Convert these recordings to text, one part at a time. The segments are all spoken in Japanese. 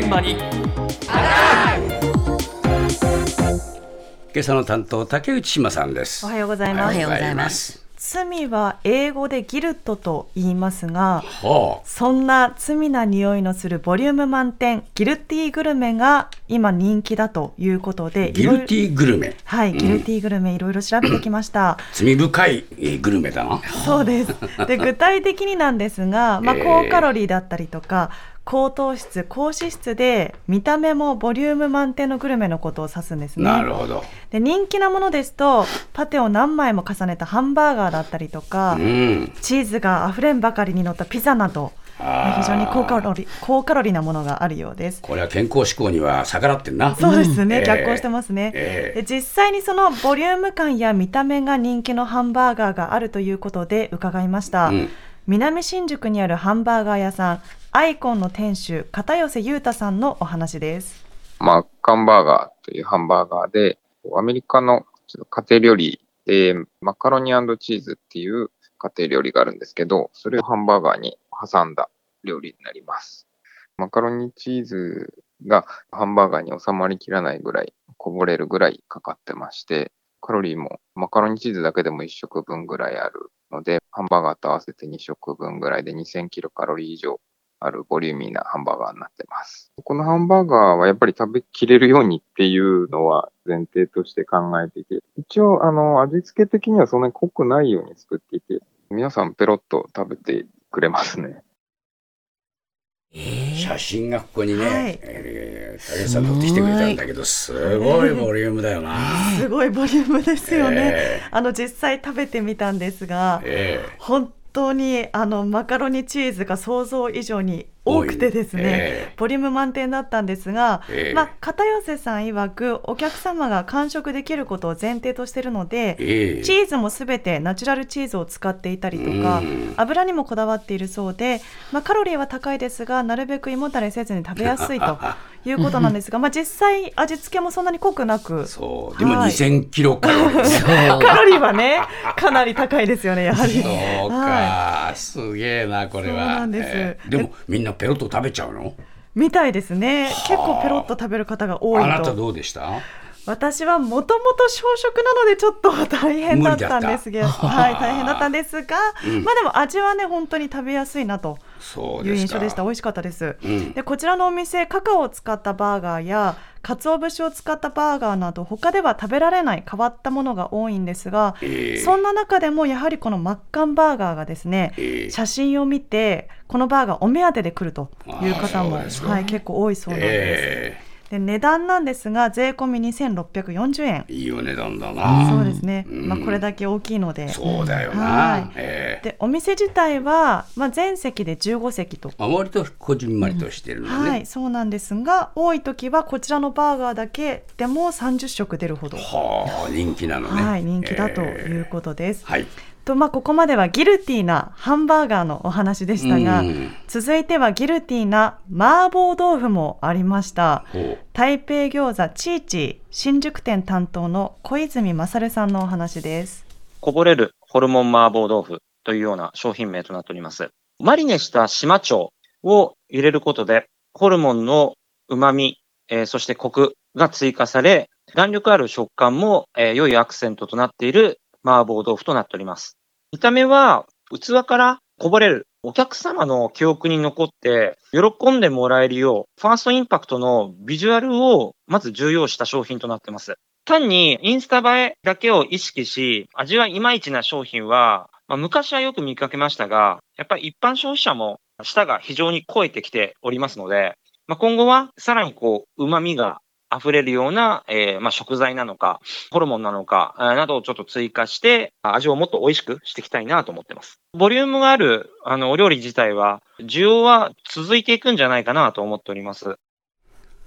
現場に。今朝の担当竹内島さんです。おはようございます。おはようございます。罪は英語でギルトと言いますがはそんな罪な匂いのするボリューム満点ギルティーグルメが今人気だということあでギルティィグルメ。はい、ギルティーグルメいろいろ調べてきました。罪深いえーグルメだな。そうです。で具体的になんですが、まあえー。高カロリーだったりとか。高糖質、高脂質で見た目もボリューム満点のグルメのことを指すんですね。なるほど。で人気なものですとパテを何枚も重ねたハンバーガーだったりとか、うん。チーズがあふれんばかりに乗ったピザなど、非常に高カロリー高カロリーなものがあるようです。これは健康志向には逆らってんな。そうですね、えー逆行してますね、え。で実際にそのボリューム感や見た目が人気のハンバーガーがあるということで伺いました、うん南新宿にあるハンバーガー屋さんアイコンの店主片寄裕太さんのお話ですマッカンバーガーというハンバーガーで、アメリカの家庭料理で、マカロニチーズっていう家庭料理があるんですけど、それをハンバーガーに挟んだ料理になります。マカロニチーズがハンバーガーに収まりきらないぐらい、こぼれるぐらいかかってまして、カロリーもマカロニチーズだけでも1食分ぐらいあるので、ハンバーガーと合わせて2食分ぐらいで2000キロカロリー以上あるボリューミーなハンバーガーになってます。このハンバーガーはやっぱり食べきれるようにっていうのは前提として考えていて、一応あの味付け的にはそんなに濃くないように作っていて、皆さんペロッと食べてくれますね。写真がここにね、はい。えー竹内さん撮ってきてくれたんだけどすごい。ボリュームだよな、すごいボリュームですよね、えあの実際食べてみたんですがえ本当にあのマカロニチーズが想像以上に多くてですね、えボリューム満点だったんですが、ええ。まあ、片寄さん曰くお客様が完食できることを前提としているので、ええ。チーズもすべてナチュラルチーズを使っていたりとかうん。油にもこだわっているそうで、まあ、カロリーは高いですがなるべく胃もたれせずに食べやすいと いうことなんですが、まあ、実際味付けもそんなに濃くなく。そう。でもはい。2000キロカロリー。ねカロリーはねかなり高いですよねやはり。そうか、はすげえなこれは。そうなんです。ええでもみんなペロッと食べちゃうの？みたいですね。結構ペロッと食べる方が多いあなたとどうでした？私はもともと小食なのでちょっと大変だったんですけど、はい、大変だったんですが、うん。まあでも味はね本当に食べやすいなという印象でした。美味しかったです、うん。でこちらのお店カカオを使ったバーガーや鰹節を使ったバーガーなど他では食べられない変わったものが多いんですが、ええ。そんな中でもやはりこのマッカンバーガーがですね、ええ。写真を見てこのバーガーお目当てで来るという方もはい、結構多いそうなんです。えで値段なんですが税込み2640円。えいいお値段だな。そうですね、うん。まあ、これだけ大きいので。そうだよな、はい。ええ。でお店自体は、まあ、全席で15席と。あ割とこじんまりとしてるのね、はい、そうなんですが多い時はこちらのバーガーだけでも30食出るほど、はあ人気なのね。はい、人気だとええ。いうことです。はいとまあ、ここまではギルティーなハンバーガーのお話でしたが、うん続いてはギルティーな麻婆豆腐もありました。台北餃子チーチー新宿店担当の小泉勝さんのお話です。こぼれるホルモン麻婆豆腐というような商品名となっております。マリネした島腸を入れることで、ホルモンの旨味、えーそしてコクが追加され、弾力ある食感も、えー良いアクセントとなっている麻婆豆腐となっております。見た目は器からこぼれるお客様の記憶に残って喜んでもらえるよう、ファーストインパクトのビジュアルをまず重要した商品となってます。単にインスタ映えだけを意識し、味はいまいちな商品は、まあ、昔はよく見かけましたが、やっぱり一般消費者も舌が非常に超えてきておりますので、まあ、今後はさらにこう、旨味が溢れるような、えーまあ、食材なのか、ホルモンなのか、えーなどをちょっと追加して、味をもっと美味しくしていきたいなと思ってます。ボリュームがあるあのお料理自体は、需要は続いていくんじゃないかなと思っております。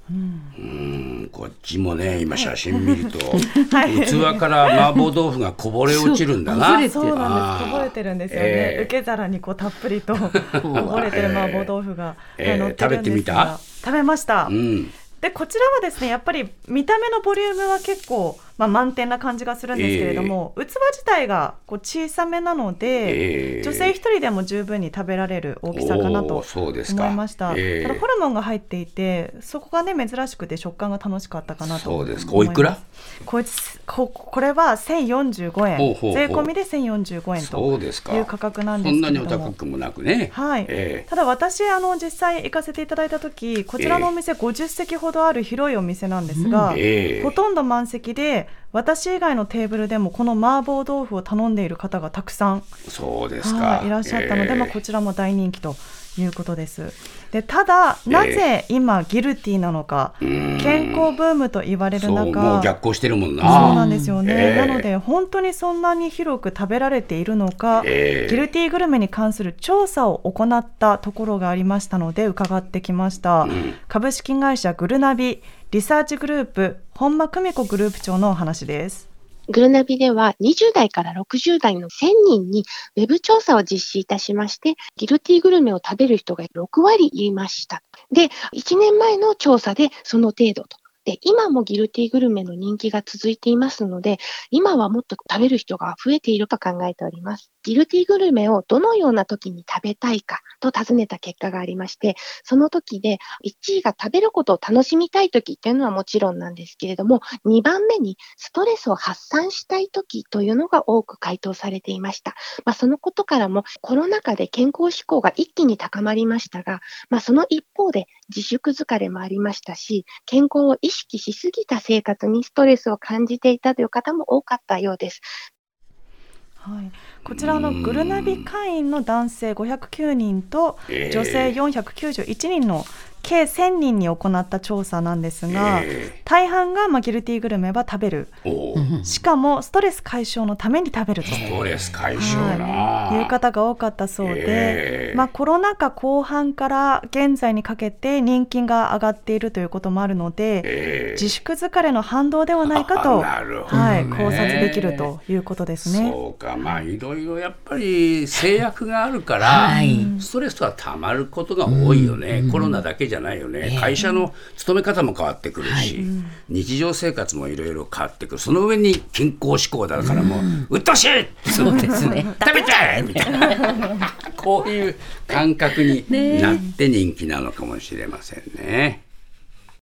うんこっちもね今写真見ると、はい器から麻婆豆腐がこぼれ落ちるんだなそう溢れてそうなんです。こぼれてるんですよね。ええ受け皿にこうたっぷりと こぼれてる麻婆豆腐が食べてみた？食べました。うんでこちらはですねやっぱり見た目のボリュームは結構まあ、満点な感じがするんですけれども、器自体がこう小さめなので、えー女性一人でも十分に食べられる大きさかなと思いました。えーただホルモンが入っていて、そこがね珍しくて食感が楽しかったかなとそう思います。ですか。おいくら？こいつここれは1045円。税込みで1045円という価格なんですけれども。高くもなくね。はい、えただ私あの実際行かせていただいた時こちらのお店50席ほどある広いお店なんですが、ええ。ほとんど満席で私以外のテーブルでもこの麻婆豆腐を頼んでいる方がたくさんえそうですか。はいいらっしゃったので、ええ。まあ、こちらも大人気ということです。でただ、なぜ今ギルティーなのか、うん。健康ブームと言われるそう中もう逆行してるもんな。そうなんですよね、ええ。なので本当にそんなに広く食べられているのか、ええ。ギルティーグルメに関する調査を行ったところがありましたので伺ってきました、ん。株式会社グルナビリサーチグループ本間久美子グループ長のお話ですグルナビでは20代から60代の1000人にウェブ調査を実施いたしまして、ギルティグルメを食べる人が6割いました。で、1年前の調査でその程度と。で、今もギルティグルメの人気が続いていますので、今はもっと食べる人が増えていると考えております。ギルティグルメをどのような時に食べたいかと尋ねた結果がありまして、その時で1位が食べることを楽しみたい時っていうのはもちろんなんですけれども、2番目にストレスを発散したい時というのが多く回答されていました。まあ、そのことからもコロナ禍で健康志向が一気に高まりましたが、まあ、その一方で自粛疲れもありましたし、健康を意識しすぎた生活にストレスを感じていたという方も多かったようです。はい、こちらのグルナビ会員の男性509人とええ。女性491人の計1000人に行った調査なんですが、え大半がまあギルティーグルメは食べる。しかもストレス解消のために食べると。ストレス解消な。はい、いう方が多かったそうで、ええ。まあ、コロナ禍後半から現在にかけて人気が上がっているということもあるので、ええ。自粛疲れの反動ではないかと、はい、考察できるということですね。そうか。まあいろいろやっぱり制約があるから、はい。ストレスはたまることが多いよね、コロナだけじゃないよね、会社の勤め方も変わってくるし、日常生活もいろいろ変わってくる。その上に健康志向だからもう、うっとうしいそうですね。食べちゃえみたいな。こういう感覚になって人気なのかもしれませんね。